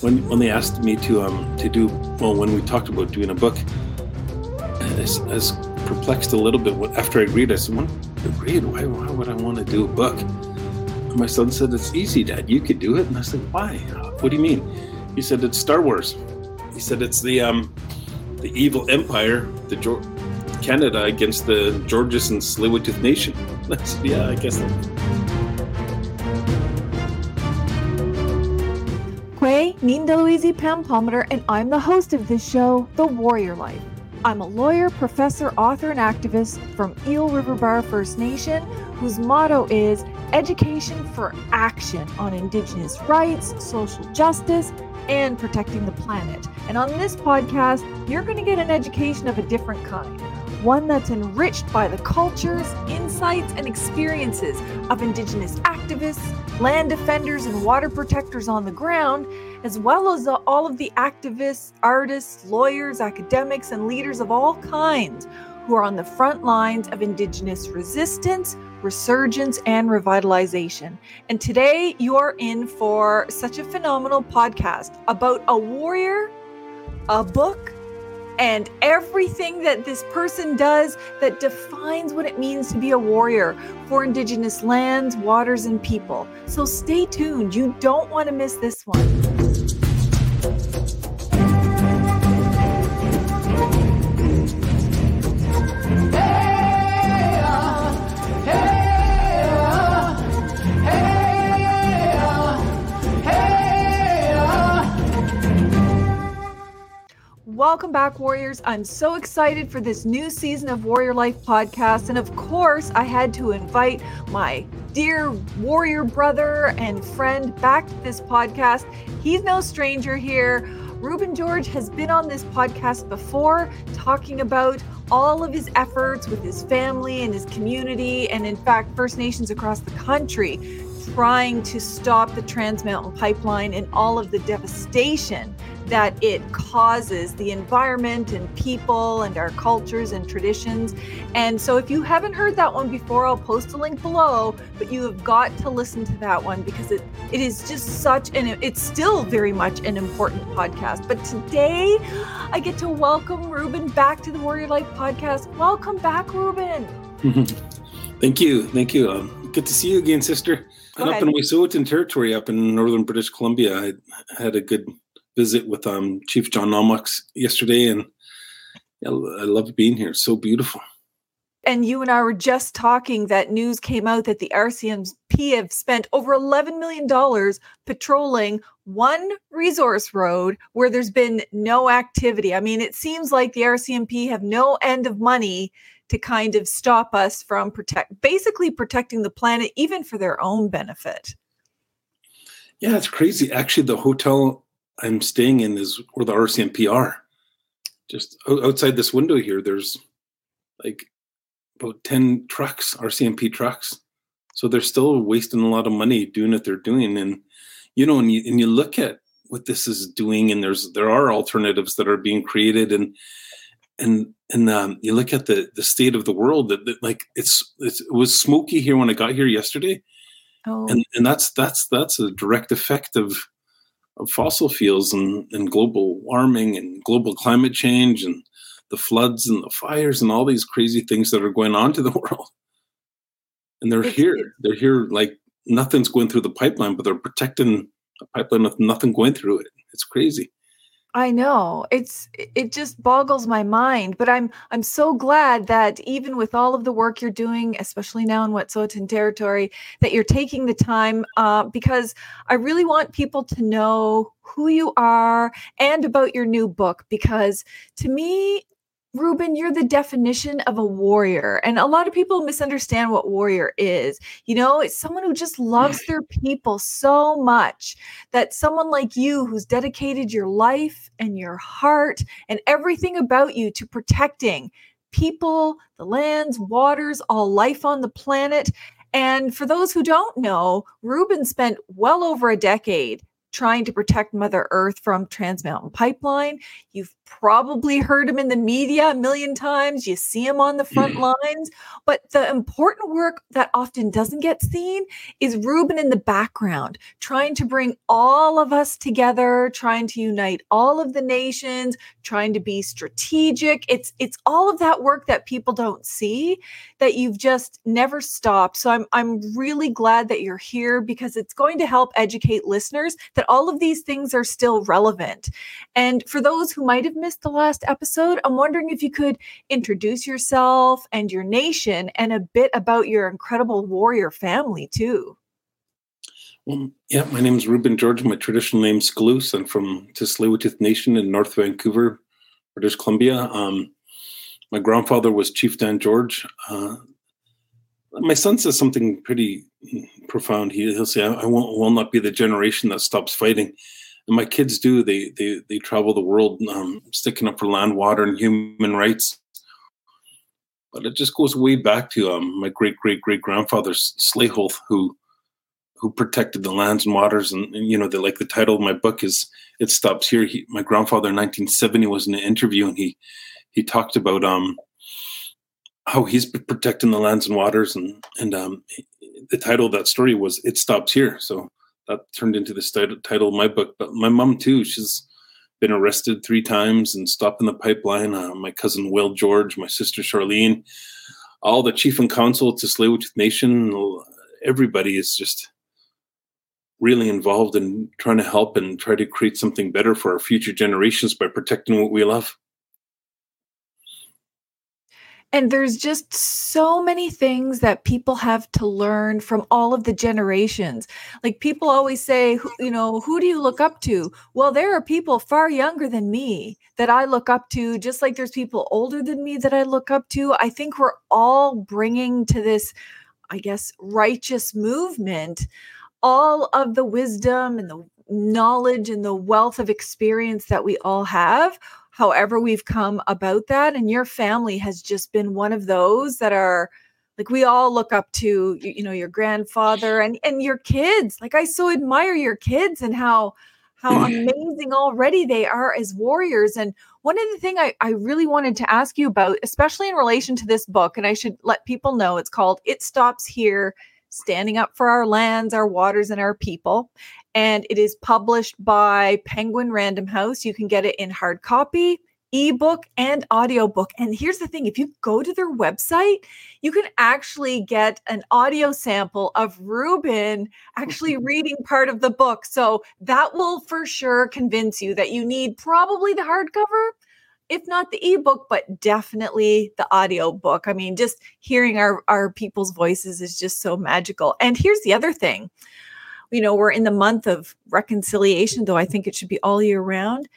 when when they asked me to um to do well when we talked about doing a book, I I was perplexed a little bit after I agreed. I said, "What agreed? Why why would I want to do a book?" And my son said, "It's easy, Dad. You could do it." And I said, "Why? What do you mean?" He said, "It's Star Wars." He said, "It's the um the evil empire, the George." Canada against the Georges and Tsleil-Waututh Nation. Yeah, I guess. Quay, Nindaluizi Pam Palmater, and I'm the host of this show, The Warrior Life. I'm a lawyer, professor, author, and activist from Eel River Bar First Nation, whose motto is Education for Action on Indigenous Rights, Social Justice, and Protecting the Planet. And on this podcast, you're going to get an education of a different kind one that's enriched by the cultures, insights, and experiences of Indigenous activists, land defenders, and water protectors on the ground, as well as all of the activists, artists, lawyers, academics, and leaders of all kinds who are on the front lines of Indigenous resistance, resurgence, and revitalization. And today you are in for such a phenomenal podcast about a warrior, a book, and everything that this person does that defines what it means to be a warrior for Indigenous lands, waters, and people. So stay tuned. You don't want to miss this one. Welcome back, Warriors. I'm so excited for this new season of Warrior Life podcast. And of course, I had to invite my dear warrior brother and friend back to this podcast. He's no stranger here. Rueben George has been on this podcast before talking about all of his efforts with his family and his community, and in fact, First Nations across the country, trying to stop the Trans Mountain Pipeline and all of the devastation that it causes the environment and people and our cultures and traditions. And so, if you haven't heard that one before, I'll post a link below. But you have got to listen to that one because it it is just such an it's still very much an important podcast. But today, I get to welcome Rueben back to the Warrior Life podcast. Welcome back, Rueben. Thank you, thank you. Um, good to see you again, sister. And up in Wet'suwet'en territory, up in northern British Columbia, I had a good visit with um, Chief John Na'moks yesterday, and yeah, I love being here. It's so beautiful. And you and I were just talking that news came out that the RCMP have spent over $11 million patrolling one resource road where there's been no activity. I mean, it seems like the RCMP have no end of money to kind of stop us from protect basically protecting the planet even for their own benefit. Yeah, it's crazy. Actually, the hotel I'm staying in is where the RCMP are. Just outside this window here, there's like about 10 trucks, RCMP trucks. So they're still wasting a lot of money doing what they're doing. And, you know, and you, and you look at what this is doing and there's, there are alternatives that are being created and, and, and um, you look at the, the state of the world that, that like it's, it's, it was smoky here when I got here yesterday. Oh. And, and that's, that's, that's a direct effect of, of fossil fuels and, and global warming and global climate change and the floods and the fires and all these crazy things that are going on to the world. And they're it's, here. They're here like nothing's going through the pipeline, but they're protecting a pipeline with nothing going through it. It's crazy. I know. It's it just boggles my mind, but I'm I'm so glad that even with all of the work you're doing, especially now in Wet'suwet'en territory, that you're taking the time uh, because I really want people to know who you are and about your new book because to me Rueben, you're the definition of a warrior. And a lot of people misunderstand what warrior is. You know, it's someone who just loves their people so much that someone like you, who's dedicated your life and your heart and everything about you to protecting people, the lands, waters, all life on the planet. And for those who don't know, Rueben spent well over a decade trying to protect Mother Earth from Trans Mountain Pipeline. You've probably heard him in the media a million times. You see him on the front mm. lines. But the important work that often doesn't get seen is Rueben in the background, trying to bring all of us together, trying to unite all of the nations, trying to be strategic. It's it's all of that work that people don't see that you've just never stopped. So I'm I'm really glad that you're here because it's going to help educate listeners that all of these things are still relevant. And for those who might have missed the last episode, I'm wondering if you could introduce yourself and your nation and a bit about your incredible warrior family, too. Well, yeah, my name is Rueben George. My traditional name is Skaloos. I'm from tsleil Nation in North Vancouver, British Columbia. Um, my grandfather was Chief Dan George. Uh, my son says something pretty profound. He, he'll say, "I won't, will not be the generation that stops fighting." and my kids do. They they they travel the world, um, sticking up for land, water, and human rights. But it just goes way back to um, my great great great grandfather Slaholt, who who protected the lands and waters. And, and, you know, the like the title of my book is "It Stops Here." He, my grandfather in 1970 was in an interview, and he he talked about um how he's protecting the lands and waters, and and um the title of that story was "It Stops Here." So that turned into the title of my book. But my mom too, she's been arrested three times and stopped in the pipeline. Uh, my cousin Will George, my sister Charlene, all the chief and council to Tsleil-Waututh Nation, everybody is just really involved in trying to help and try to create something better for our future generations by protecting what we love. And there's just so many things that people have to learn from all of the generations. Like people always say, you know, who do you look up to? Well, there are people far younger than me that I look up to, just like there's people older than me that I look up to. I think we're all bringing to this, I guess, righteous movement all of the wisdom and the knowledge and the wealth of experience that we all have however we've come about that and your family has just been one of those that are like we all look up to you, you know your grandfather and and your kids. Like i so admire your kids and how how mm. amazing already they are as warriors. And one of the thing I, I really wanted to ask you about especially in relation to this book and i should let people know it's called it stops here standing up for our lands our waters and our people and it is published by Penguin Random House. You can get it in hard copy, ebook, and audiobook. And here's the thing if you go to their website, you can actually get an audio sample of Rueben actually reading part of the book. So that will for sure convince you that you need probably the hardcover if not the ebook, but definitely the audio book. I mean, just hearing our, our people's voices is just so magical. And here's the other thing you know, we're in the month of reconciliation, though I think it should be all year round.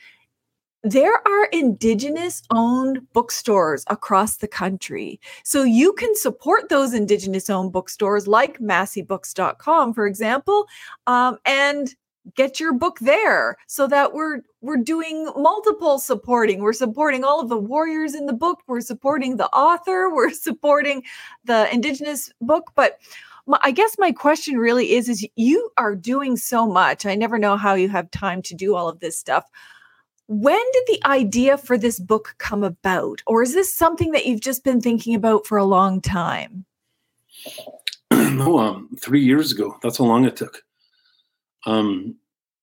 There are indigenous owned bookstores across the country. So you can support those indigenous owned bookstores like massybooks.com, for example, um, and get your book there so that we're we're doing multiple supporting we're supporting all of the warriors in the book we're supporting the author we're supporting the indigenous book but I guess my question really is is you are doing so much. I never know how you have time to do all of this stuff. When did the idea for this book come about? Or is this something that you've just been thinking about for a long time? no, um, three years ago. That's how long it took. Um,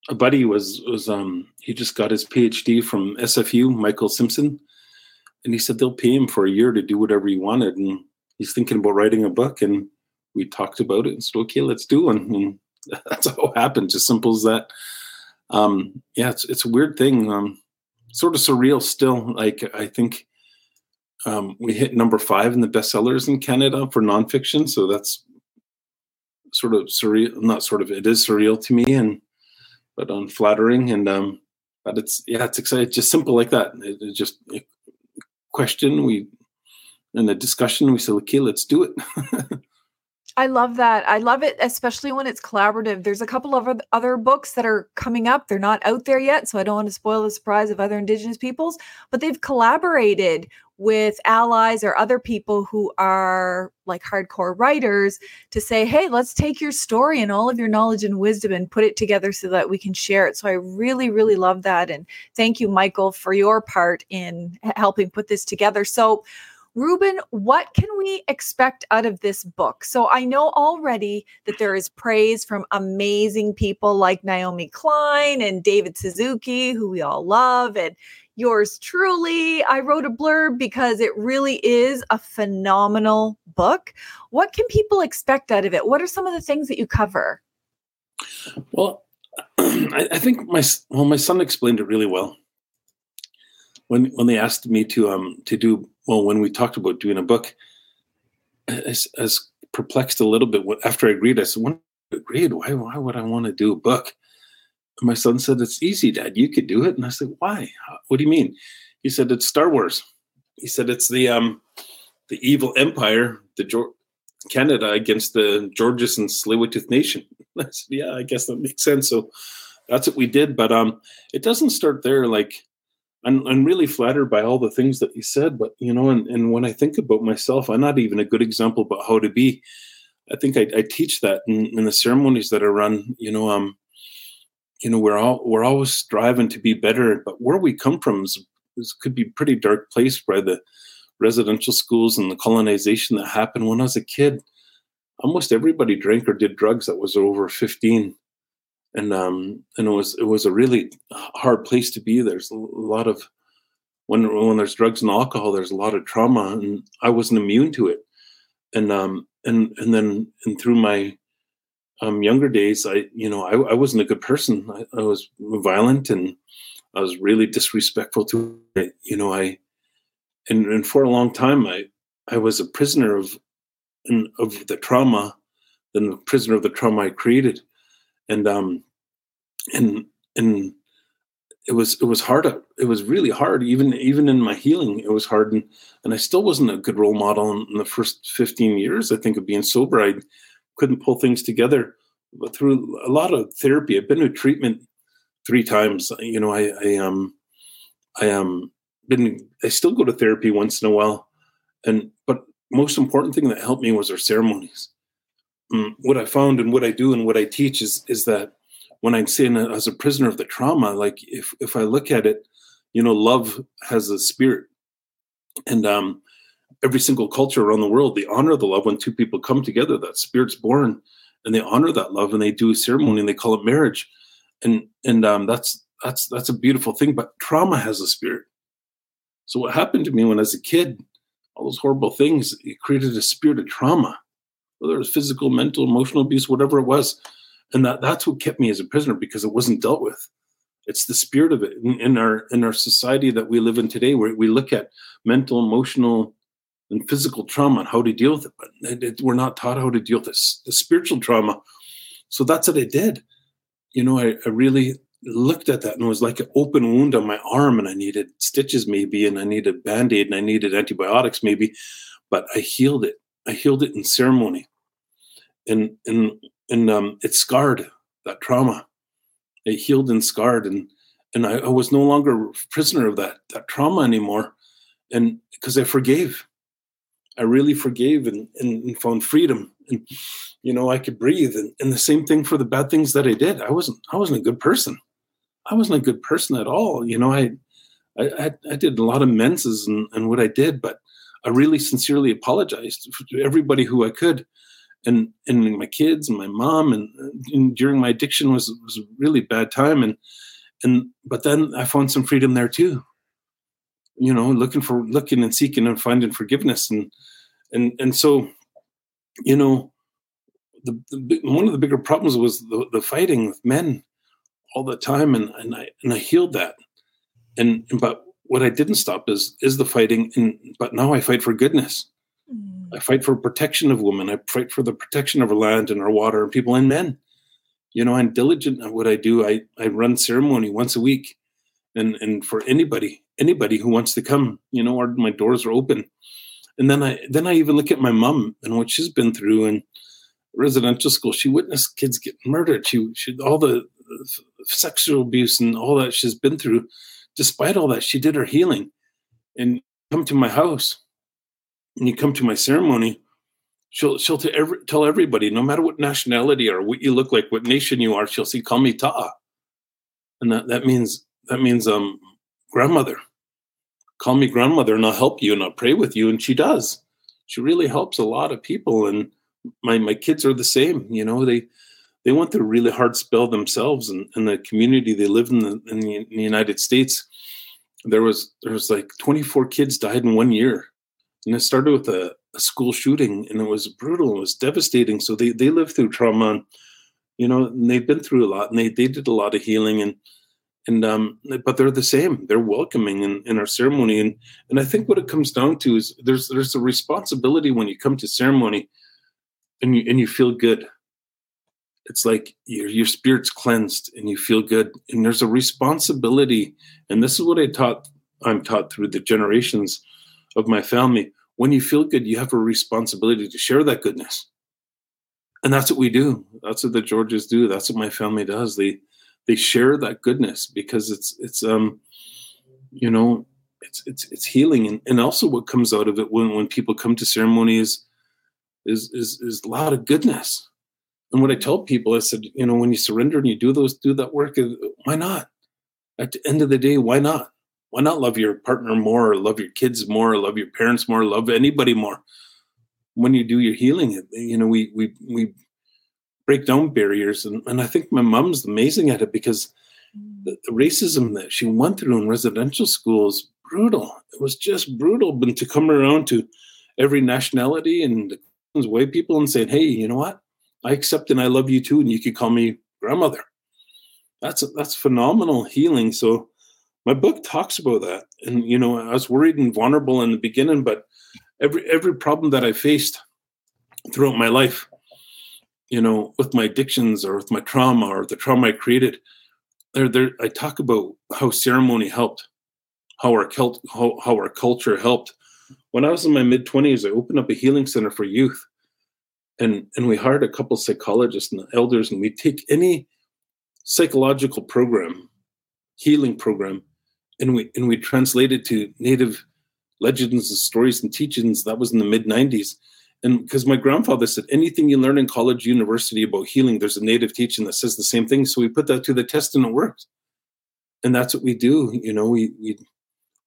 a buddy was was um, he just got his PhD from SFU, Michael Simpson, and he said they'll pay him for a year to do whatever he wanted, and he's thinking about writing a book. And we talked about it and said, okay, let's do it. And that's how it happened. Just simple as that. Um, yeah, it's, it's a weird thing. Um, sort of surreal still. Like, I think um, we hit number five in the bestsellers in Canada for nonfiction. So that's sort of surreal. Not sort of, it is surreal to me and, but unflattering. And, um, but it's, yeah, it's exciting. Just simple like that. It, it just a question. We, in a discussion, we said, okay, let's do it. I love that. I love it, especially when it's collaborative. There's a couple of other books that are coming up. They're not out there yet, so I don't want to spoil the surprise of other Indigenous peoples, but they've collaborated with allies or other people who are like hardcore writers to say, hey, let's take your story and all of your knowledge and wisdom and put it together so that we can share it. So I really, really love that. And thank you, Michael, for your part in helping put this together. So, Rueben, what can we expect out of this book? So I know already that there is praise from amazing people like Naomi Klein and David Suzuki, who we all love, and yours truly. I wrote a blurb because it really is a phenomenal book. What can people expect out of it? What are some of the things that you cover? Well, I, I think my well, my son explained it really well when when they asked me to um to do well when we talked about doing a book as, as perplexed a little bit after I agreed I said when I agreed why why would I want to do a book my son said it's easy dad. You could do it. And I said why? What do you mean? He said it's Star Wars. He said it's the um the evil empire the George, Canada against the Georges and Tsleil-Waututh nation. I said yeah I guess that makes sense. So that's what we did. But um it doesn't start there. Like I'm, I'm really flattered by all the things that you said, but you know, and, and when I think about myself, I'm not even a good example about how to be. I think I, I teach that in, in, the ceremonies that I run. You know, um, you know, we're all we're always striving to be better, but where we come from is, is could be pretty dark place by the residential schools and the colonization that happened. When I was a kid. Almost everybody drank or did drugs that was over 15 and um and it was it was a really hard place to be. There's a lot of when when there's drugs and alcohol there's a lot of trauma and i wasn't immune to it. And um and and then and through my um younger days i you know i, I wasn't a good person. I, I was violent and i was really disrespectful to you know i and, and for a long time i i was a prisoner of of the trauma than a prisoner of the trauma i created. And um and and it was it was hard it was really hard. Even even in my healing it was hard. And and i still wasn't a good role model in, in the first 15 years i think of being sober. I couldn't pull things together but through a lot of therapy. I've been to treatment three times. You know i i um i um been i still go to therapy once in a while. And but most important thing that helped me was our ceremonies. Um, what i found and what i do and what i teach is is that when I'm saying as a prisoner of the trauma, like if if I look at it, you know, love has a spirit, and um, every single culture around the world, they honor the love when two people come together. That spirit's born, and they honor that love, and they do a ceremony, and they call it marriage, and and um, that's that's that's a beautiful thing. But trauma has a spirit. So what happened to me when I was a kid, all those horrible things, it created a spirit of trauma, whether it was physical, mental, emotional abuse, whatever it was and that that's what kept me as a prisoner because it wasn't dealt with it's the spirit of it in, in our in our society that we live in today where we look at mental emotional and physical trauma and how to deal with it but it, it, we're not taught how to deal with this the spiritual trauma. So that's what i did. You know I, I really looked at that and it was like an open wound on my arm and i needed stitches maybe and i needed band-aid and i needed antibiotics maybe but i healed it. I healed it in ceremony. And and and um, it scarred that trauma. It healed and scarred, and and I, I was no longer prisoner of that that trauma anymore, and because I forgave, I really forgave and, and, and, found freedom, and you know I could breathe, and, and the same thing for the bad things that I did. I wasn't I wasn't a good person. I wasn't a good person at all. You know I I, I did a lot of menses and, and what I did, but I really sincerely apologized to everybody who I could and and my kids and my mom and, and, during my addiction was was a really bad time and and but then I found some freedom there too. You know, looking for looking and seeking and finding forgiveness and and and so, you know, the, the one of the bigger problems was the, the fighting with men all the time, and and I and I healed that, and, and but what I didn't stop is is the fighting, and but now I fight for goodness mm. I fight for protection of women. I fight for the protection of our land and our water and people and men. You know, I'm diligent at what I do. I, I run ceremony once a week. And and for anybody, anybody who wants to come, you know, our, my doors are open. And then I then I even look at my mom and what she's been through in residential school. She witnessed kids get murdered. She she all the sexual abuse and all that she's been through. Despite all that, she did her healing. And come to my house and you come to my ceremony, she'll she'll tell, every, tell everybody, no matter what nationality or what you look like, what nation you are, she'll say, "Call me Ta," and that that means that means um grandmother. Call me grandmother, and I'll help you, and I'll pray with you, and she does. She really helps a lot of people, and my my kids are the same. You know, they they went through a really hard spell themselves, and, and the community they live in the, in the, in the United States. There was there was like 24 kids died in one year, and it started with a, a school shooting, and it was brutal. It was devastating. So they they lived through trauma, and, you know, and they've been through a lot, and they they did a lot of healing, and and um, but they're the same. They're welcoming in, in our ceremony, and and I think what it comes down to is there's there's a responsibility when you come to ceremony, and you and you feel good. It's like your, your spirit's cleansed and you feel good. And there's a responsibility and this is what i taught i'm taught through the generations of my family. When you feel good you have a responsibility to share that goodness. And that's what we do. That's what the georges do. That's what my family does. They they share that goodness because it's it's um you know it's it's it's healing and, and also what comes out of it when when people come to ceremonies is is is a lot of goodness and what I tell people, I said, you know, when you surrender and you do those, do that work, uh, why not? At the end of the day, why not? Why not love your partner more, or love your kids more, or love your parents more, love anybody more? When you do your healing, you know, we we we break down barriers, and, and I think my mom's amazing at it because mm. the, the racism that she went through in residential school is brutal. It was just brutal, but to come around to every nationality and white people and saying, "Hey, you know what? I accept and I love you too, and you could call me grandmother. That's that's phenomenal healing. So my book talks about that, and you know I was worried and vulnerable in the beginning, but every every problem that I faced throughout my life, you know, with my addictions or with my trauma or the trauma I created, there there I talk about how ceremony helped, how our cult how, how our culture helped. When I was in my mid twenties, I opened up a healing center for youth. And and we hired a couple psychologists and elders and we take any psychological program healing program and we and we translate it to native legends and stories and teachings. That was in the mid 90s and because my grandfather said anything you learn in college university about healing there's a native teaching that says the same thing so we put that to the test and it worked and that's what we do you know we we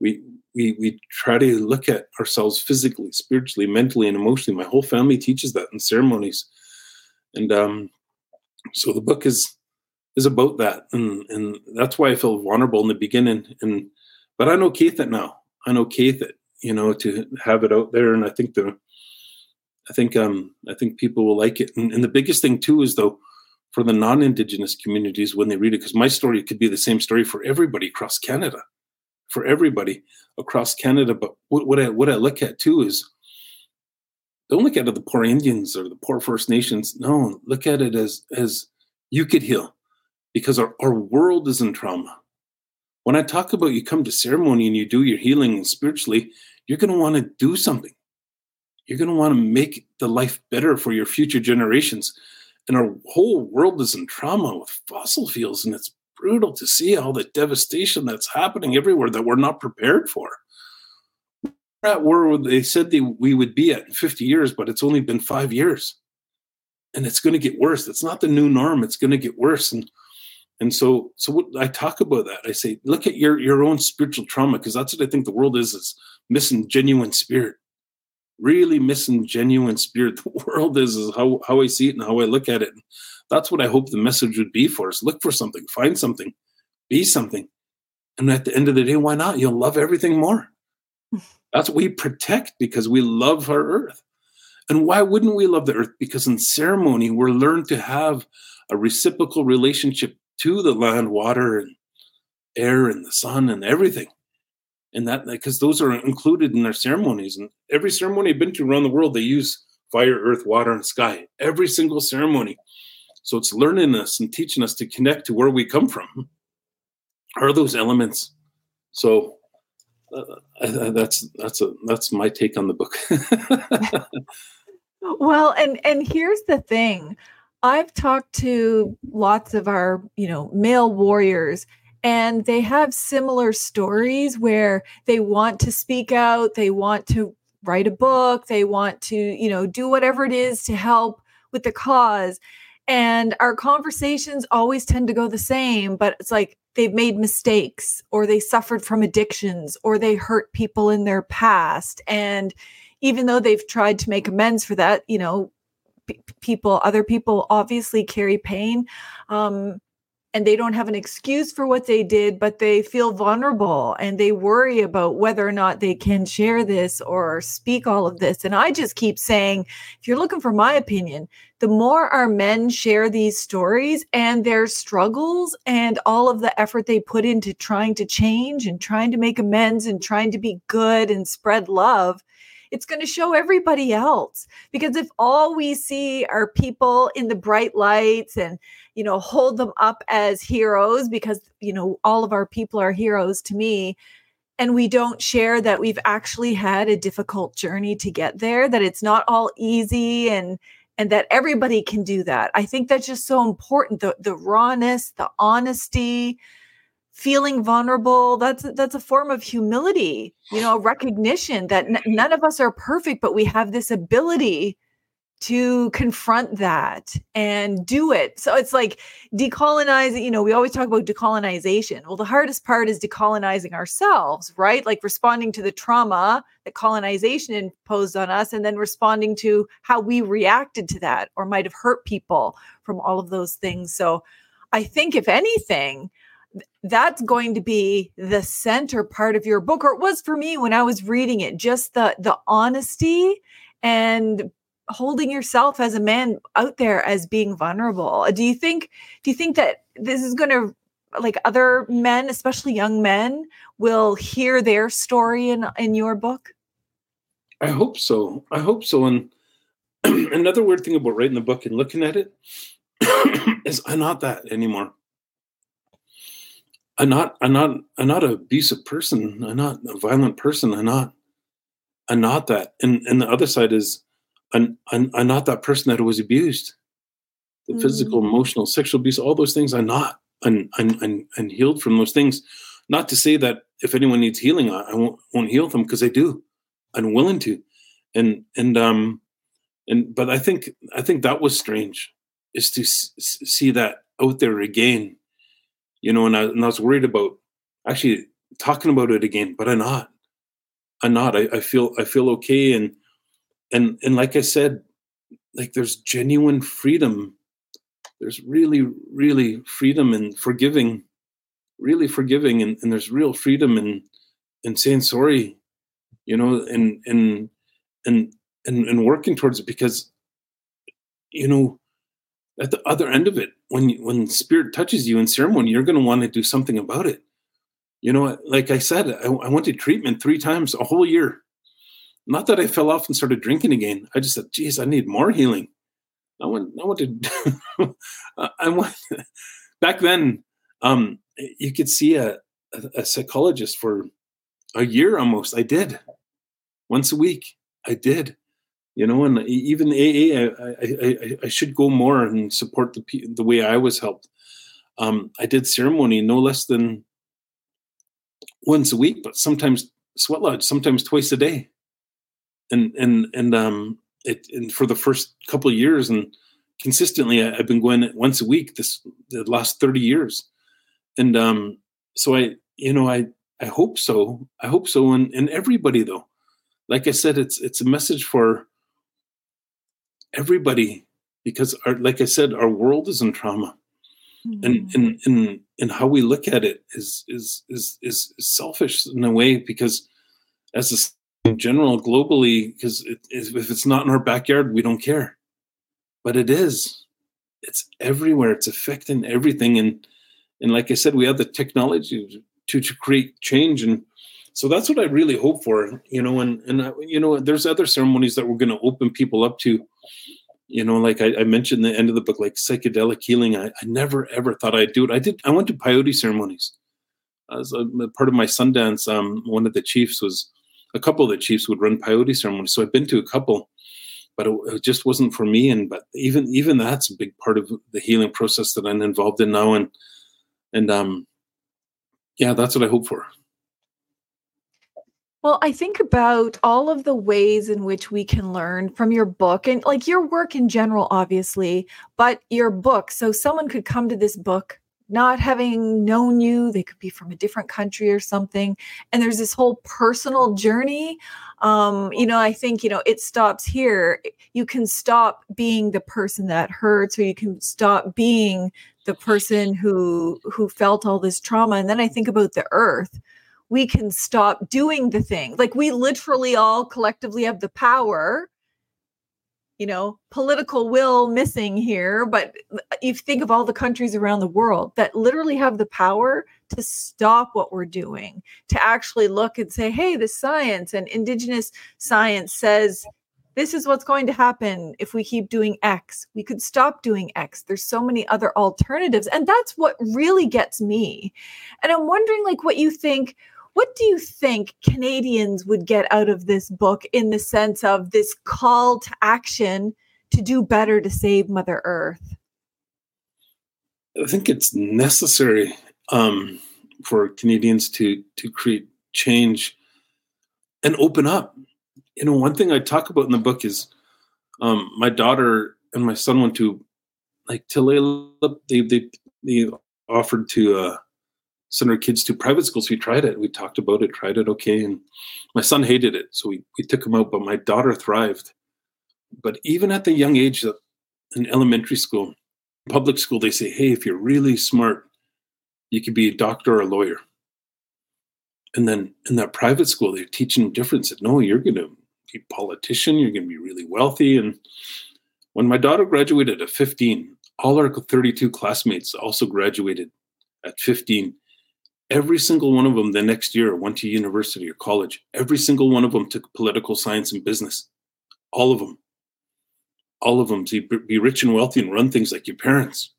we we we try to look at ourselves physically, spiritually, mentally, and emotionally. My whole family teaches that in ceremonies, and um, so the book is is about that, and and that's why I feel vulnerable in the beginning. And but I know Keith it now. I know Keith it, you know, to have it out there, and I think the I think um I think people will like it. And, and the biggest thing too is though for the non-indigenous communities when they read it, because my story could be the same story for everybody across Canada for everybody across Canada. But what, what I what I look at too is don't look at it the poor Indians or the poor First Nations. No, look at it as as you could heal because our, our world is in trauma. When I talk about you come to ceremony and you do your healing spiritually, you're going to want to do something. You're going to want to make the life better for your future generations. And our whole world is in trauma with fossil fuels, and it's brutal to see all the devastation that's happening everywhere that we're not prepared for. We're at where they said they, we would be at in 50 years, but it's only been five years. And it's going to get worse. It's not the new norm. It's going to get worse. And and so so what I talk about that. I say, look at your your own spiritual trauma, because that's what I think the world is, is missing genuine spirit. Really missing genuine spirit. The world is, is how, how I see it and how I look at it. That's what I hope the message would be for us. Look for something, find something, be something. And at the end of the day, why not? You'll love everything more. That's what we protect because we love our earth. And why wouldn't we love the earth? Because in ceremony, we're learned to have a reciprocal relationship to the land, water, and air, and the sun, and everything. And that, because those are included in their ceremonies. And every ceremony I've been to around the world, they use fire, earth, water, and sky. Every single ceremony. So it's learning us and teaching us to connect to where we come from. Are those elements? So uh, that's that's a that's my take on the book. well, and and here's the thing. I've talked to lots of our, you know, male warriors and they have similar stories where they want to speak out, they want to write a book, they want to, you know, do whatever it is to help with the cause. And our conversations always tend to go the same, but it's like they've made mistakes or they suffered from addictions or they hurt people in their past. And even though they've tried to make amends for that, you know, p- people, other people obviously carry pain. Um, and they don't have an excuse for what they did, but they feel vulnerable and they worry about whether or not they can share this or speak all of this. And I just keep saying, if you're looking for my opinion, the more our men share these stories and their struggles and all of the effort they put into trying to change and trying to make amends and trying to be good and spread love, it's going to show everybody else. Because if all we see are people in the bright lights and, you know, hold them up as heroes, because, you know, all of our people are heroes to me, and we don't share that we've actually had a difficult journey to get there, that it's not all easy and, and that everybody can do that. I think that's just so important. The the rawness, the honesty, feeling vulnerable that's that's a form of humility you know recognition that n- none of us are perfect but we have this ability to confront that and do it. So it's like decolonizing you know we always talk about decolonization. Well the hardest part is decolonizing ourselves right? Like responding to the trauma that colonization imposed on us and then responding to how we reacted to that or might have hurt people from all of those things. So i think if anything that's going to be the center part of your book or it was for me when i was reading it just the the honesty and holding yourself as a man out there as being vulnerable. Do you think do you think that this is going to like other men especially young men will hear their story in in your book? I hope so. I hope so. And another weird thing about writing the book and looking at it is i'm not that anymore I'm not I'm not I'm not an abusive person. I'm not a violent person. I'm not I'm not that. And and the other side is I'm I'm, I'm not that person that was abused. The mm. physical, emotional, sexual abuse, all those things. I'm not. I'm, I'm I'm I'm healed from those things. Not to say that if anyone needs healing, I, I won't won't heal them because I do. I'm willing to. And and um and but I think I think that was strange, is to s- see that out there again you know, and I, and I was worried about actually talking about it again, but I'm not. I'm not. I, I feel I feel okay, and and and like I said, like there's genuine freedom. There's really, really freedom in forgiving, really forgiving, and, and there's real freedom in in saying sorry, you know, and and and and, and working towards it because, you know, at the other end of it, when when spirit touches you in ceremony, you're going to want to do something about it. You know, like I said, I, I went to treatment three times a whole year. Not that I fell off and started drinking again. I just said, "Geez, I need more healing." I went. I went to. I went back then. Um, you could see a, a, a psychologist for a year almost. I did once a week. I did you know and even aa I, I, I, should go more and support the the way i was helped. Um, i did ceremony no less than once a week but sometimes sweat lodge sometimes twice a day. And and and um it and for the first couple of years and consistently I, have been going once a week this the last 30 years. And um so i you know i i hope so. I hope so and and everybody though. Like i said it's it's a message for everybody because our, like i said our world is in trauma. Mm-hmm. and, and and and how we look at it is is is is selfish in a way because as a in general globally because it, if it's not in our backyard we don't care. But it is. It's everywhere. It's affecting everything. And and like i said we have the technology to to create change. And so that's what i really hope for you know and and you know there's other ceremonies that we're going to open people up to you know, like I, I, mentioned the end of the book, like psychedelic healing. I, I, never ever thought I'd do it. I did. I went to peyote ceremonies as a, part of my Sundance. Um, one of the chiefs was a couple of the chiefs would run peyote ceremonies, so I've been to a couple, but it, it, just wasn't for me. And but even even that's a big part of the healing process that I'm involved in now. And and um yeah, that's what I hope for. Well, I think about all of the ways in which we can learn from your book and like your work in general, obviously, but your book. So someone could come to this book not having known you, they could be from a different country or something. And there's this whole personal journey. Um, you know, I think, you know, it stops here. You can stop being the person that hurts, or you can stop being the person who who felt all this trauma. And then I think about the earth we can stop doing the thing. Like we literally all collectively have the power, you know, political will missing here. But if you think of all the countries around the world that literally have the power to stop what we're doing, to actually look and say, hey, the science and indigenous science says this is what's going to happen if we keep doing X. We could stop doing X. There's so many other alternatives. And that's what really gets me. And I'm wondering, like, what you think what do you think Canadians would get out of this book in the sense of this call to action to do better to save Mother Earth? I think it's necessary um, for Canadians to to create change and open up. You know, one thing I talk about in the book is um, my daughter and my son went to like Tulalip. They they they offered to uh, send our kids to private schools. We tried it. We talked about it, tried it okay. And my son hated it. So we, we took him out, but my daughter thrived. But even at the young age of in elementary school, public school, they say, hey, if you're really smart, you could be a doctor or a lawyer. And then in that private school, they're teaching difference that no, you're going to be a politician, you're going to be really wealthy. And when my daughter graduated at 15, all our 32 classmates also graduated at 15 every single one of them the next year went to university or college. Every single one of them took political science and business. All of them. All of them to be rich and wealthy and run things like your parents.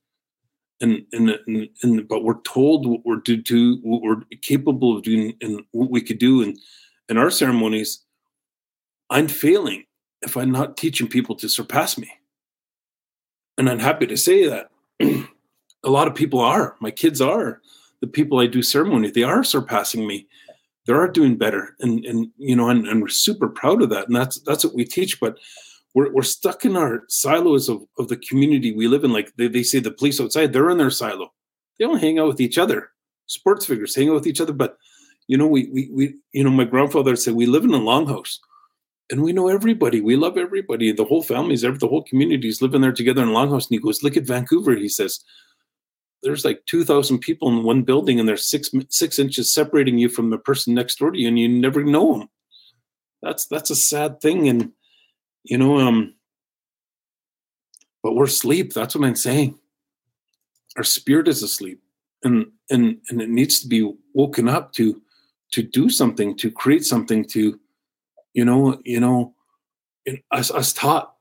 And, and, and, and but we're told what we're to do, what we're capable of doing and what we could do in, in our ceremonies. I'm failing if I'm not teaching people to surpass me. And I'm happy to say that a lot of people are. My kids are the people I do ceremony, they are surpassing me. They are doing better, and and you know, and, and we're super proud of that. And that's that's what we teach. But we're we're stuck in our silos of of the community we live in. Like they, they say, the police outside, they're in their silo. They don't hang out with each other. Sports figures hang out with each other, but you know, we we we you know, my grandfather said we live in a longhouse and we know everybody. We love everybody. The whole family's there, the whole community is living there together in longhouse. And he goes, Look at Vancouver. He says, there's like 2000 people in one building and there's six six inches separating you from the person next door to you and you never know them that's that's a sad thing and you know um but we're asleep that's what i'm saying. Our spirit is asleep and and and it needs to be woken up to to do something to create something to you know you know us us taught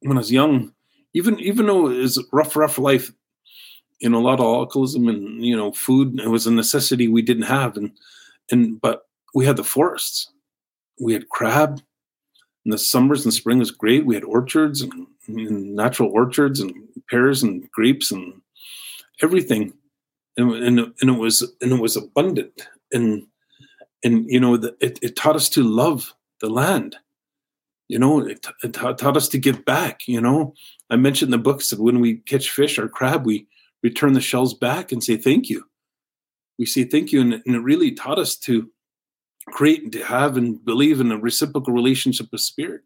when i was young even even though it was rough rough life you know a lot of alcoholism and you know food it was a necessity we didn't have. And and but we had the forests. We had crab. In the summers and spring was great. We had orchards and, and natural orchards and pears and grapes and everything. And, and, and it was and it was abundant. And and you know the, it, it taught us to love the land. You know it, it taught, us to give back you know. I mentioned in the books that when we catch fish or crab we return the shells back and say thank you. We say thank you, and, and it really taught us to create and to have and believe in a reciprocal relationship with spirit.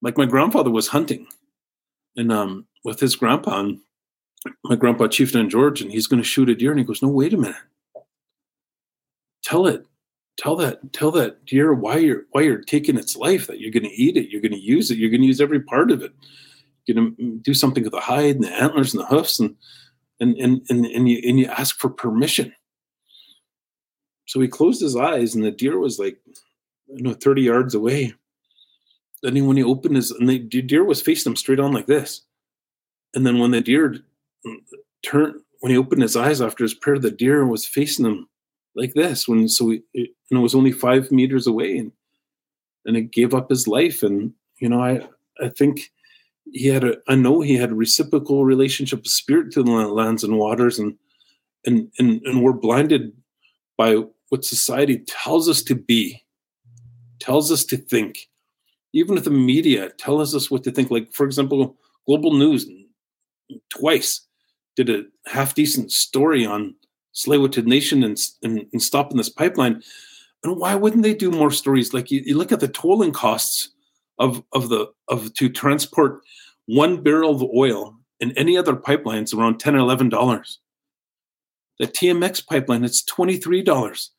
Like my grandfather was hunting, and um, with his grandpa, and my grandpa Chief Dan George, and he's going to shoot a deer, and he goes, "No, wait a minute. Tell it, tell that, tell that deer why you're why you're taking its life. That you're going to eat it, you're going to use it, you're going to use every part of it. You're going to do something with the hide and the antlers and the hoofs and and and and, and you and you ask for permission. So he closed his eyes, and the deer was like, you know, 30 yards away. Then when he opened his, and the deer was facing him straight on like this. And then when the deer turned, when he opened his eyes after his prayer, the deer was facing him like this. When so, he, it, and it was only five meters away, and and it gave up his life. And you know, I I think he had a I know he had a reciprocal relationship of spirit to the lands and waters and and and, and we're blinded by what society tells us to be, tells us to think. Even if the media tells us what to think, like for example, Global News twice did a half decent story on Tsleil-Waututh Nation and, and, and stopping this pipeline. And why wouldn't they do more stories? Like you, you look at the tolling costs of of the of to transport one barrel of oil in any other pipelines around 10 or 11 dollars. The tmx pipeline it's 23 dollars.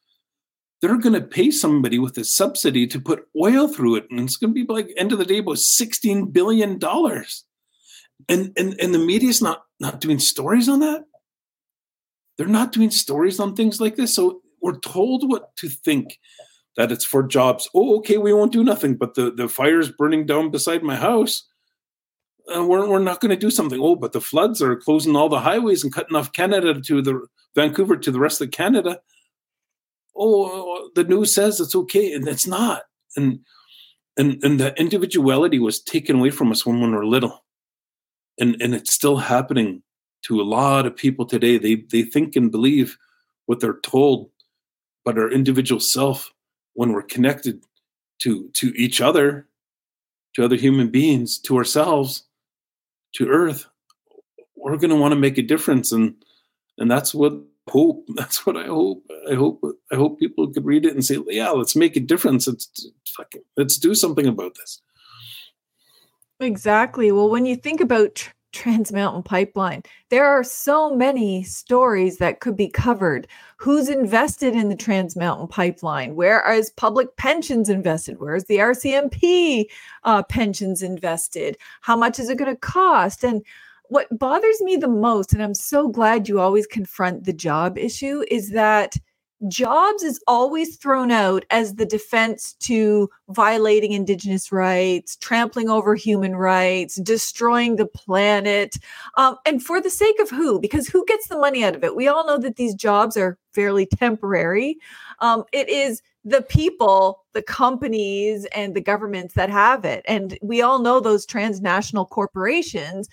They're going to pay somebody with a subsidy to put oil through it and it's going to be like end of the day about 16 billion dollars. And and and the media's not not doing stories on that? They're not doing stories on things like this? So we're told what to think that it's for jobs. Oh, okay, we won't do nothing, but the, the fire's burning down beside my house. Uh, we're, we're not going to do something. Oh, but the floods are closing all the highways and cutting off Canada to the Vancouver to the rest of Canada. Oh, the news says it's okay, and it's not. And and and the individuality was taken away from us when we were little, and and it's still happening to a lot of people today. They they think and believe what they're told, but our individual self when we're connected to to each other to other human beings to ourselves to earth we're going to want to make a difference and and that's what hope that's what i hope i hope i hope people could read it and say yeah let's make a difference let's let's do something about this. Exactly. Well when you think about Trans Mountain Pipeline. There are so many stories that could be covered. Who's invested in the Trans Mountain Pipeline? Where is public pensions invested? Where is the RCMP uh, pensions invested? How much is it going to cost? And what bothers me the most, and I'm so glad you always confront the job issue, is that jobs is always thrown out as the defense to violating indigenous rights, trampling over human rights, destroying the planet. Um, and for the sake of who? Because who gets the money out of it? We all know that these jobs are fairly temporary. Um, it is the people, the companies, and the governments that have it. And we all know those transnational corporations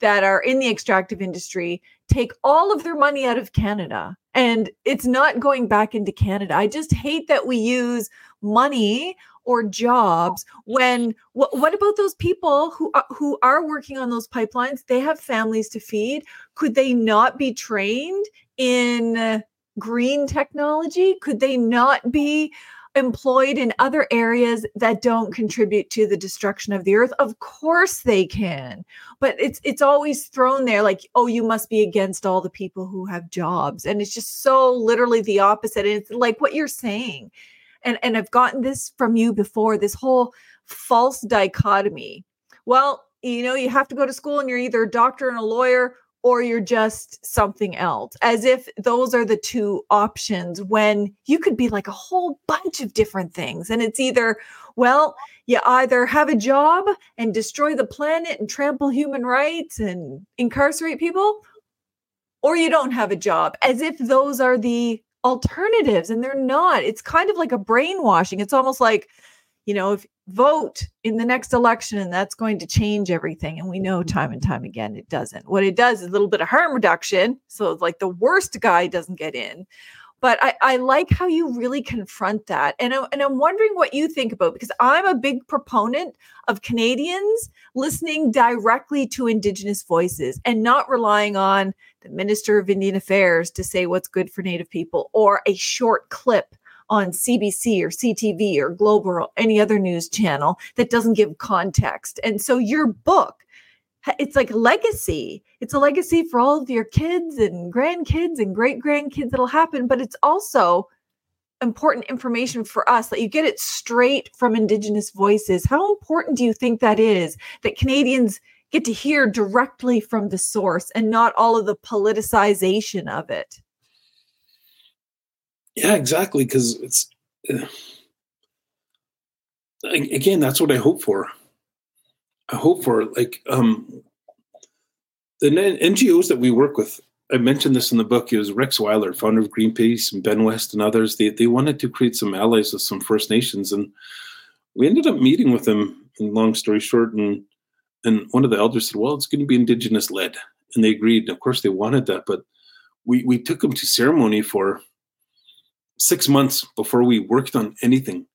that are in the extractive industry take all of their money out of Canada and it's not going back into Canada. I just hate that we use money or jobs when what, about those people who are, who are working on those pipelines? They have families to feed. Could they not be trained in uh, green technology? Could they not be employed in other areas that don't contribute to the destruction of the earth of course they can. But it's it's always thrown there like oh you must be against all the people who have jobs. And it's just so literally the opposite. And it's like what you're saying. And and I've gotten this from you before this whole false dichotomy. Well you know you have to go to school and you're either a doctor and a lawyer or you're just something else, as if those are the two options when you could be like a whole bunch of different things. And it's either, well, you either have a job and destroy the planet and trample human rights and incarcerate people, or you don't have a job, as if those are the alternatives. And they're not. It's kind of like a brainwashing. It's almost like, you know, if vote in the next election and that's going to change everything. And we know time and time again it doesn't. What it does is a little bit of harm reduction. So like the worst guy doesn't get in. But I, I like how you really confront that. And, I, and I'm wondering what you think about because I'm a big proponent of Canadians listening directly to Indigenous voices and not relying on the Minister of Indian Affairs to say what's good for Native people or a short clip on CBC or CTV or Global or any other news channel that doesn't give context. And so your book, it's like legacy. It's a legacy for all of your kids and grandkids and great grandkids that'll happen, but it's also important information for us that you get it straight from indigenous voices. How important do you think that is that Canadians get to hear directly from the source and not all of the politicization of it? Yeah, exactly. Because it's uh, again, that's what I hope for. I hope for like um, the NGOs that we work with. I mentioned this in the book. It was Rex Weyler, founder of Greenpeace, and Ben West and others. They they wanted to create some allies with some First Nations, and we ended up meeting with them. And long story short, and and one of the elders said, "Well, it's going to be Indigenous led," and they agreed. And Of course, they wanted that, but we we took them to ceremony for six months before we worked on anything,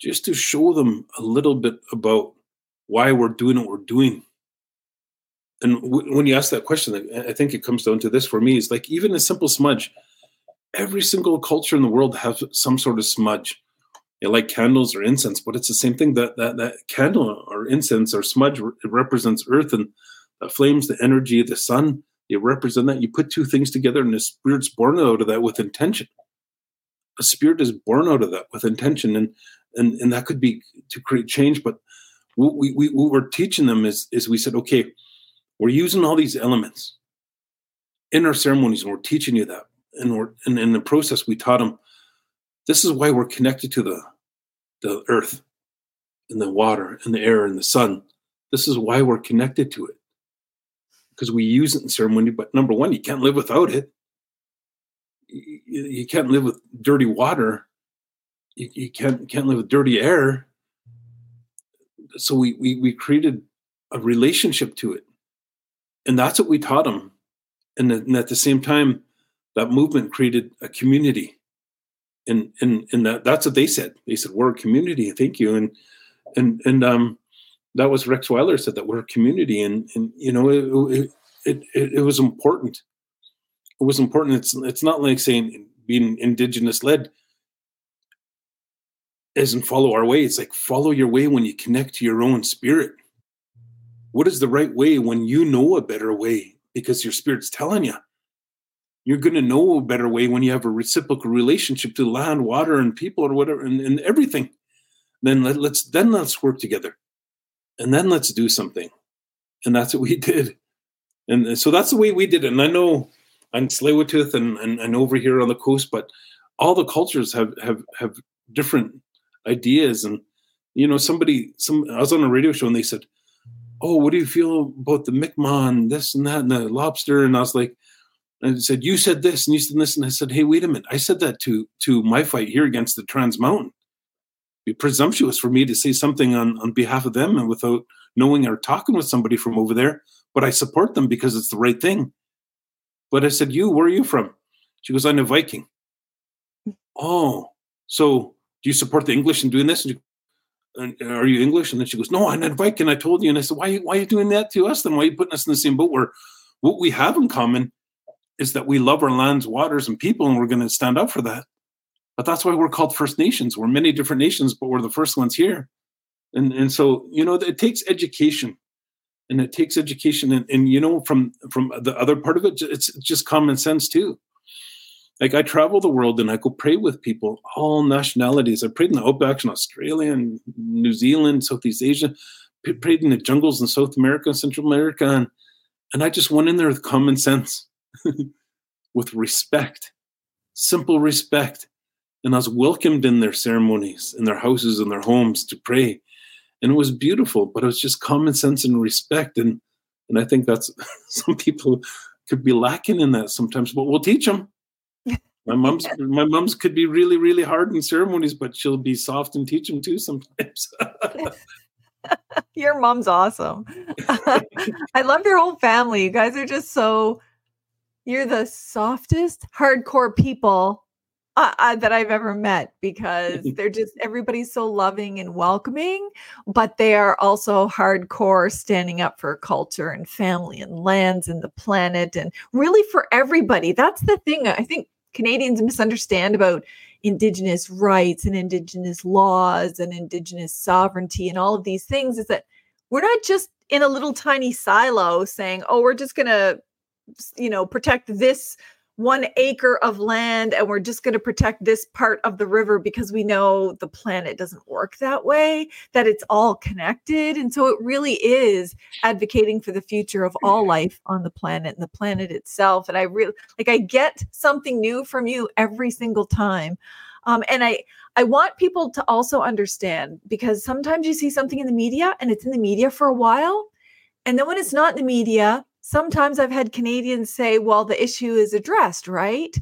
just to show them a little bit about why we're doing what we're doing. And w- when you ask that question, I think it comes down to this for me is like even a simple smudge. Every single culture in the world has some sort of smudge. They like candles or incense, but it's the same thing. That that that candle or incense or smudge represents earth and the flames, the energy, the sun. They represent that. You put two things together, and the spirit's born out of that with intention. A spirit is born out of that with intention, and and and that could be to create change. But what we, we what we're teaching them is is we said, okay, we're using all these elements in our ceremonies, and we're teaching you that, and we're and in the process we taught them. This is why we're connected to the the earth, and the water, and the air, and the sun. This is why we're connected to it because we use it in ceremony. But number one, you can't live without it. You, can't live with dirty water. You, you can't can't live with dirty air. So we, we we created a relationship to it, and that's what we taught them. And, and at the same time, that movement created a community. And and and that, that's what they said. They said we're a community. Thank you. And and and um that was Rex Weyler said that we're a community, and and you know it it, it, it was important. It was important. It's it's not like saying being indigenous led isn't follow our way. It's like follow your way when you connect to your own spirit. What is the right way when you know a better way because your spirit's telling you? You're going to know a better way when you have a reciprocal relationship to land, water, and people, or whatever, and, and everything. Then let, let's then let's work together and then let's do something. And that's what we did. And so that's the way we did it. And I know on Tsleil-Waututh and, and, and over here on the coast, but all the cultures have, have, have different ideas. And, you know, somebody, some, I was on a radio show and they said, Oh, what do you feel about the Mi'kmaq, this and that, and the lobster? And I was like, and I said, you said this and you said this. And I said, Hey, wait a minute. I said that to, to my fight here against the Trans Mountain be presumptuous for me to say something on, on behalf of them and without knowing or talking with somebody from over there, but I support them because it's the right thing. But I said, You, where are you from? She goes, I'm a Viking. Oh, so do you support the English in doing this? And are you English? And then she goes, No, I'm a Viking. I told you. And I said, Why, why are you doing that to us? Then why are you putting us in the same boat where what we have in common is that we love our lands, waters, and people, and we're going to stand up for that. But that's why we're called First Nations. We're many different nations, but we're the first ones here. And and so you know it takes education, and it takes education, and, and you know from from the other part of it, it's just common sense too. Like I travel the world and I go pray with people, all nationalities. I prayed in the outbacks in Australia and New Zealand, Southeast Asia, I prayed in the jungles in South America, Central America, and and I just went in there with common sense, with respect, simple respect and I was welcomed in their ceremonies, in their houses, in their homes to pray. And it was beautiful, but it was just common sense and respect. And and I think that's some people could be lacking in that sometimes, but we'll teach them. My mom's my mom's could be really, really hard in ceremonies, but she'll be soft and teach them too sometimes. your mom's awesome. I love your whole family. You guys are just so you're the softest hardcore people uh, that I've ever met because they're just everybody's so loving and welcoming, but they are also hardcore standing up for culture and family and lands and the planet and really for everybody. That's the thing I think Canadians misunderstand about Indigenous rights and Indigenous laws and Indigenous sovereignty and all of these things is that we're not just in a little tiny silo saying, oh, we're just going to, you know, protect this one acre of land and we're just going to protect this part of the river because we know the planet doesn't work that way, that it's all connected. And so it really is advocating for the future of all life on the planet and the planet itself. And I really like, I get something new from you every single time. Um, and I, I want people to also understand because sometimes you see something in the media and it's in the media for a while. And then when it's not in the media, sometimes I've had Canadians say, well, the issue is addressed, right?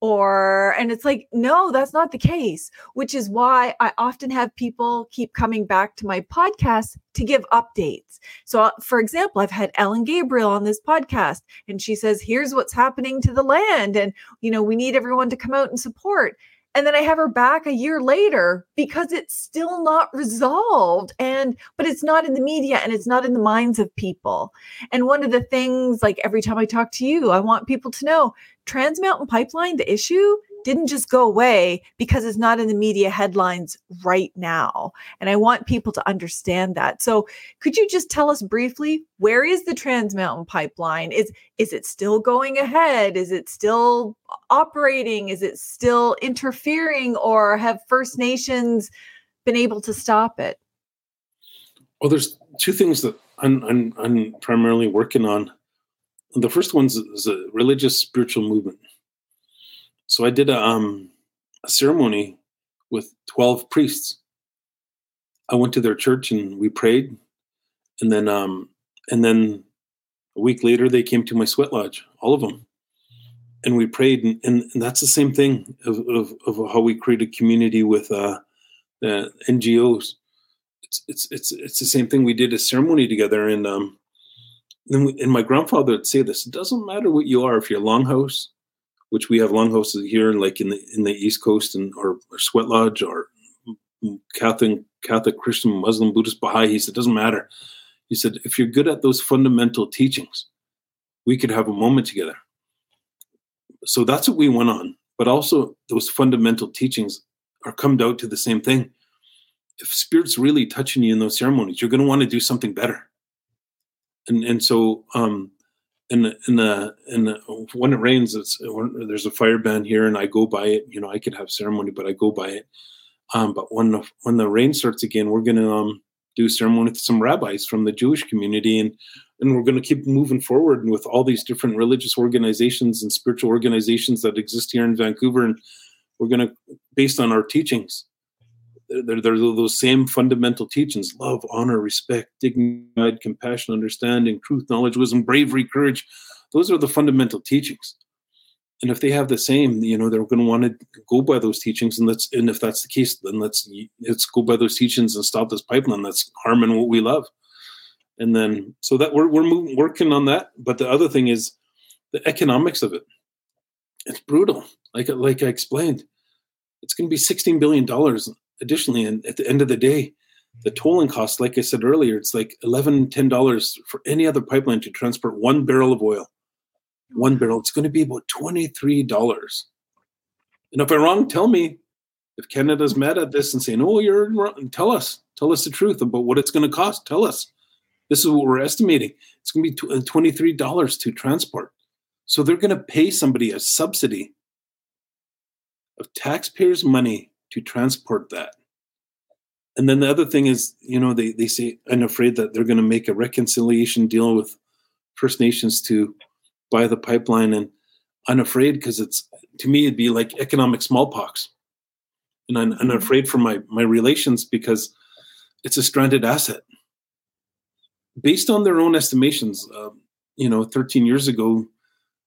Or, and it's like, no, that's not the case, which is why I often have people keep coming back to my podcast to give updates. So, uh, for example, I've had Ellen Gabriel on this podcast, and she says, here's what's happening to the land. And, you know, we need everyone to come out and support. And then I have her back a year later because it's still not resolved. And, but it's not in the media and it's not in the minds of people. And one of the things, like every time I talk to you, I want people to know Trans Mountain Pipeline, the issue didn't just go away because it's not in the media headlines right now. And I want people to understand that. So could you just tell us briefly where is the Trans Mountain Pipeline? Is is it still going ahead? Is it still operating? Is it still interfering or have First Nations been able to stop it? Well, there's two things that I'm, I'm, I'm primarily working on. The first one is a religious spiritual movement so I did a, um, a ceremony with 12 priests. I went to their church and we prayed. And then, um, and then a week later, they came to my sweat lodge, all of them. And we prayed. And, and, and that's the same thing of, of, of, how we create a community with uh, NGOs. It's, it's, it's, it's the same thing. We did a ceremony together. And, um, then we, and my grandfather would say this, it doesn't matter what you are, if you're longhouse, which we have longhouses here, like in the in the East Coast, and or, or Sweat Lodge, or Catholic, Catholic, Christian, Muslim, Buddhist, Baha'i. He said, doesn't matter. He said, if you're good at those fundamental teachings, we could have a moment together. So that's what we went on. But also, those fundamental teachings are come out to the same thing. If spirit's really touching you in those ceremonies, you're going to want to do something better. And and so um, in the the the when it rains, it's there's a fire ban here, and I go by it. You know, I could have ceremony, but I go by it. Um, but when the when the rain starts again, we're gonna um, do ceremony with some rabbis from the Jewish community, and and we're going to keep moving forward with all these different religious organizations and spiritual organizations that exist here in Vancouver, and we're going to based on our teachings they're, they're those same fundamental teachings love, honor, respect, dignity, compassion, understanding, truth, knowledge, wisdom, bravery, courage. Those are the fundamental teachings. And if they have the same, you know, they're going to want to go by those teachings. And let's, and if that's the case, then let's let's go by those teachings and stop this pipeline that's harming what we love. And then, so that we're we're moving, working on that. But the other thing is the economics of it. It's brutal. Like like I explained, it's going to be sixteen billion dollars additionally, and at the end of the day, the tolling cost, like I said earlier, it's like 11 $10 for any other pipeline to transport one barrel of oil. One barrel, it's going to be about $23. And if I'm wrong, tell me. If Canada's mad at this and saying, oh, you're wrong, tell us. Tell us the truth about what it's going to cost. Tell us. This is what we're estimating. It's going to be $23 uh, to transport. So they're going to pay somebody a subsidy of taxpayers' money to transport that. And then the other thing is, you know, they, they say, I'm afraid that they're going to make a reconciliation deal with First Nations to buy the pipeline. And I'm afraid because it's, to me, it'd be like economic smallpox. And I'm, I'm mm-hmm. afraid for my, my relations because it's a stranded asset. Based on their own estimations, uh, you know, 13 years ago,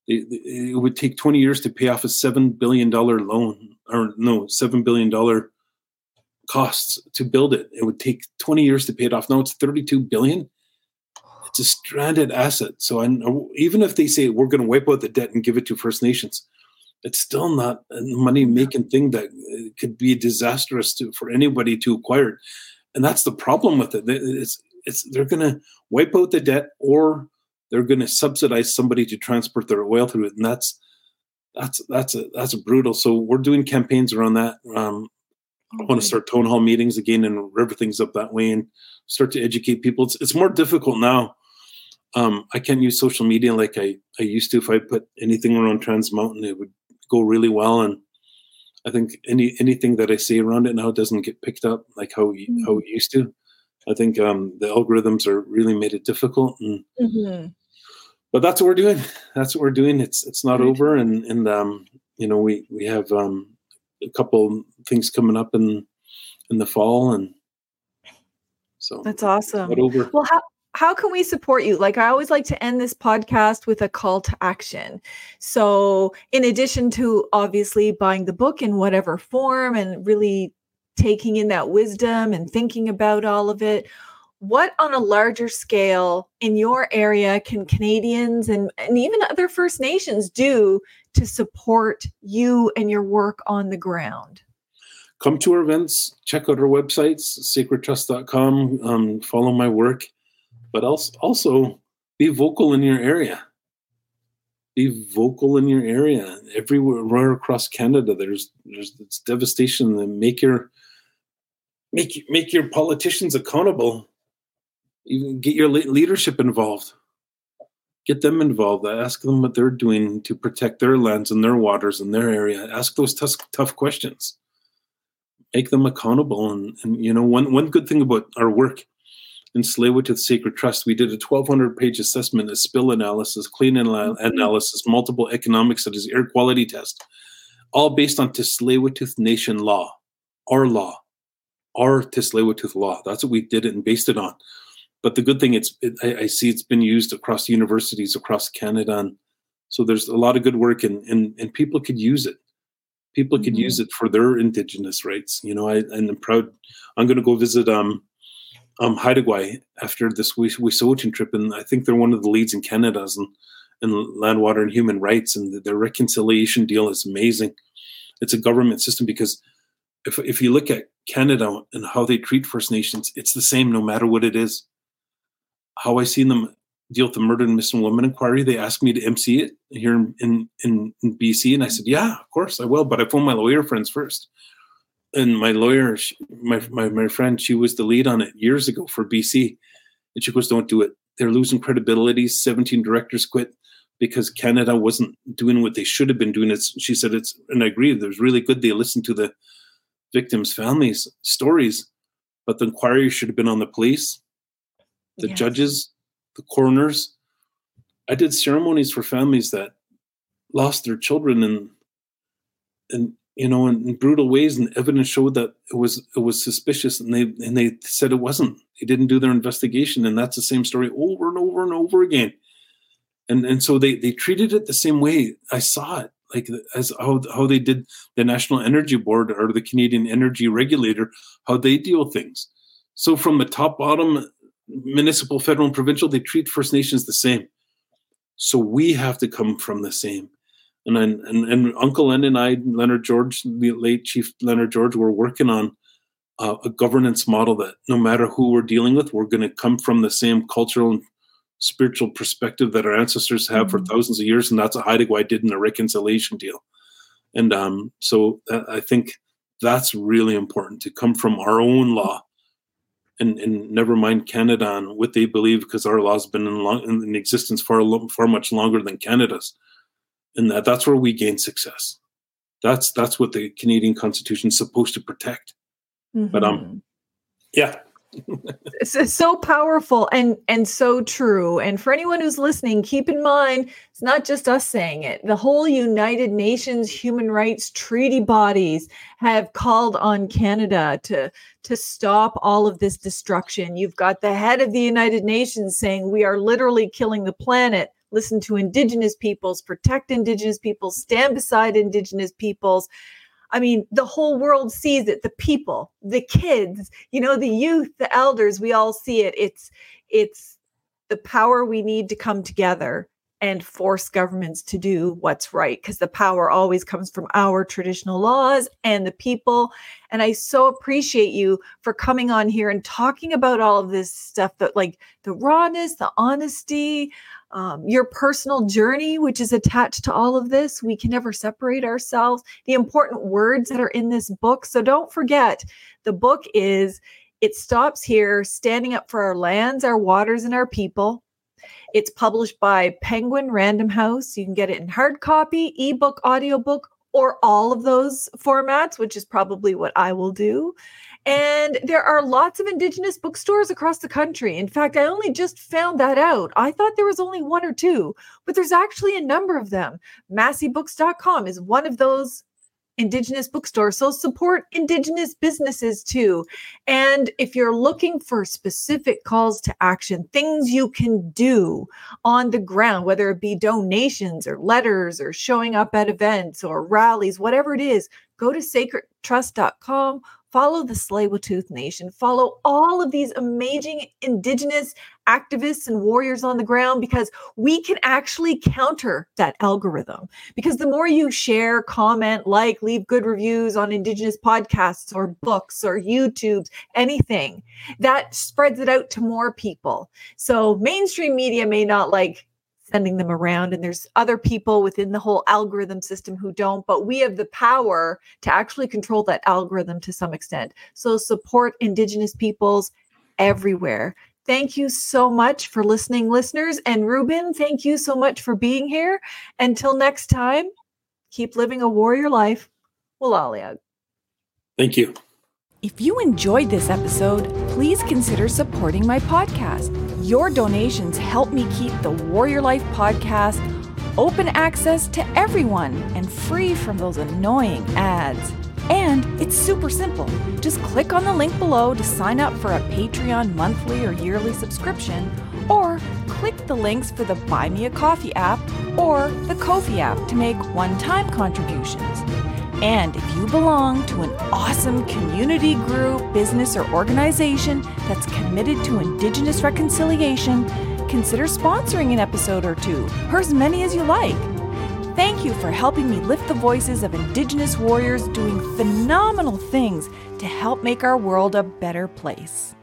it, it, would take 20 years to pay off a $7 billion loan or no, seven billion dollar costs to build it. It would take 20 years to pay it off. Now it's 32 billion. It's a stranded asset. So I, even if they say we're going to wipe out the debt and give it to First Nations, it's still not a money making thing that uh, could be disastrous to, for anybody to acquire. And that's the problem with it. It's, it's they're going to wipe out the debt or they're going to subsidize somebody to transport their oil through it, and that's that's that's a that's a brutal. So we're doing campaigns around that. Um. I want to start town hall meetings again and rev things up that way and start to educate people. It's it's more difficult now. Um, I can't use social media like I, I used to. If I put anything around Trans Mountain, it would go really well. And I think any anything that I say around it now doesn't get picked up like how mm-hmm. how it used to. I think um, the algorithms are really made it difficult, and mm-hmm but that's what we're doing. That's what we're doing. It's it's not over, and and um, you know we we have um, a couple things coming up in in the fall, and so that's awesome. over. Well, how how can we support you? Like I always like to end this podcast with a call to action. So, in addition to obviously buying the book in whatever form and really taking in that wisdom and thinking about all of it, what on a larger scale in your area can Canadians and, and even other First Nations do to support you and your work on the ground? Come to our events, check out our websites, sacredtrust.com, um, follow my work, but also, also be vocal in your area. Be vocal in your area. Everywhere across Canada, there's there's it's devastation. Make your make make your politicians accountable even get your leadership involved get them involved ask them what they're doing to protect their lands and their waters and their area ask those tough, tough questions make them accountable and, and you know one, one good thing about our work in Tsleil-Waututh Sacred Trust, we did a 1,200 page assessment, a spill analysis, clean mm-hmm. analysis, multiple economic studies, air quality test, all based on Tsleil-Waututh Nation law, our law, our Tsleil-Waututh law. That's what we did it and based it on. But the good thing, it's it, I, I, see it's been used across universities across Canada, and so there's a lot of good work, and and, and people could use it. People could mm-hmm. use it for their indigenous rights. You know, I and I'm proud. I'm going to go visit um um Haida Gwaii after this Wet'suwet'en trip, and I think they're one of the leads in Canada's and in land, water, and human rights, and their reconciliation deal is amazing. It's a government system because if if you look at Canada and how they treat First Nations, it's the same no matter what it is how I seen them deal with the murder and missing woman inquiry. They asked me to MC it here in, in, in, in BC, and I said, "Yeah, of course I will." But I phoned my lawyer friends first, and my lawyer, she, my, my my friend, she was the lead on it years ago for BC, and she goes, "Don't do it. They're losing credibility. Seventeen directors quit." Because Canada wasn't doing what they should have been doing. It's she said it's, and I agree. Was really good. They listened to the victims' families' stories, but the inquiry should have been on the police the yes. judges, the coroners. I did ceremonies for families that lost their children and and you know in, in, brutal ways and evidence showed that it was it was suspicious and they and they said it wasn't they didn't do their investigation and that's the same story over and over and over again and and so they they treated it the same way i saw it like as how, how they did the national energy board or the canadian energy regulator how they deal with things so from the top bottom municipal, federal, and provincial, they treat First Nations the same. So we have to come from the same. And then, and, and Uncle Len and I, Leonard George, the late Chief Leonard George, were working on uh, a governance model that no matter who we're dealing with, we're going to come from the same cultural and spiritual perspective that our ancestors have mm-hmm. for thousands of years, and that's what Gwaii did in the reconciliation deal. And um, so I think that's really important to come from our own law and, and never mind Canada on what they believe because our law's been in, long, in existence far far much longer than Canada's, and that that's where we gain success. That's that's what the Canadian Constitution is supposed to protect. Mm-hmm. But um, yeah, it's so powerful and and so true. And for anyone who's listening keep in mind it's not just us saying it. The whole united nations human rights treaty bodies have called on canada to to stop all of this destruction. You've got the head of the united nations saying we are literally killing the planet. Listen to indigenous peoples protect indigenous peoples stand beside indigenous peoples I mean, the whole world sees it. The people, the kids, you know, the youth, the elders, we all see it. It's it's the power we need to come together and force governments to do what's right because the power always comes from our traditional laws and the people and i so appreciate you for coming on here and talking about all of this stuff that like the rawness the honesty um, your personal journey, which is attached to all of this. We can never separate ourselves. The important words that are in this book. So don't forget, the book is It Stops Here Standing Up for Our Lands, Our Waters, and Our People. It's published by Penguin Random House. You can get it in hard copy, ebook, audiobook, or all of those formats, which is probably what I will do. And there are lots of Indigenous bookstores across the country. In fact, I only just found that out. I thought there was only one or two, but there's actually a number of them. MassyBooks.com is one of those Indigenous bookstores. So support Indigenous businesses too. And if you're looking for specific calls to action, things you can do on the ground, whether it be donations or letters or showing up at events or rallies, whatever it is, go to sacredtrust.com follow the Tsleil-Waututh Nation, follow all of these amazing Indigenous activists and warriors on the ground because we can actually counter that algorithm. Because the more you share, comment, like, leave good reviews on Indigenous podcasts or books or YouTube, anything, that spreads it out to more people. So mainstream media may not like sending them around and there's other people within the whole algorithm system who don't but we have the power to actually control that algorithm to some extent so support indigenous peoples everywhere thank you so much for listening listeners and Rueben thank you so much for being here until next time keep living a warrior life Walalia. thank you if you enjoyed this episode, please consider supporting my podcast. Your donations help me keep the Warrior Life podcast open access to everyone and free from those annoying ads. And it's super simple. Just click on the link below to sign up for a Patreon monthly or yearly subscription, or click the links for the Buy Me a Coffee app or the Ko-fi app to make one time contributions. And if you belong to an awesome community group, business, or organization that's committed to Indigenous reconciliation, consider sponsoring an episode or two, or as many as you like. Thank you for helping me lift the voices of Indigenous warriors doing phenomenal things to help make our world a better place.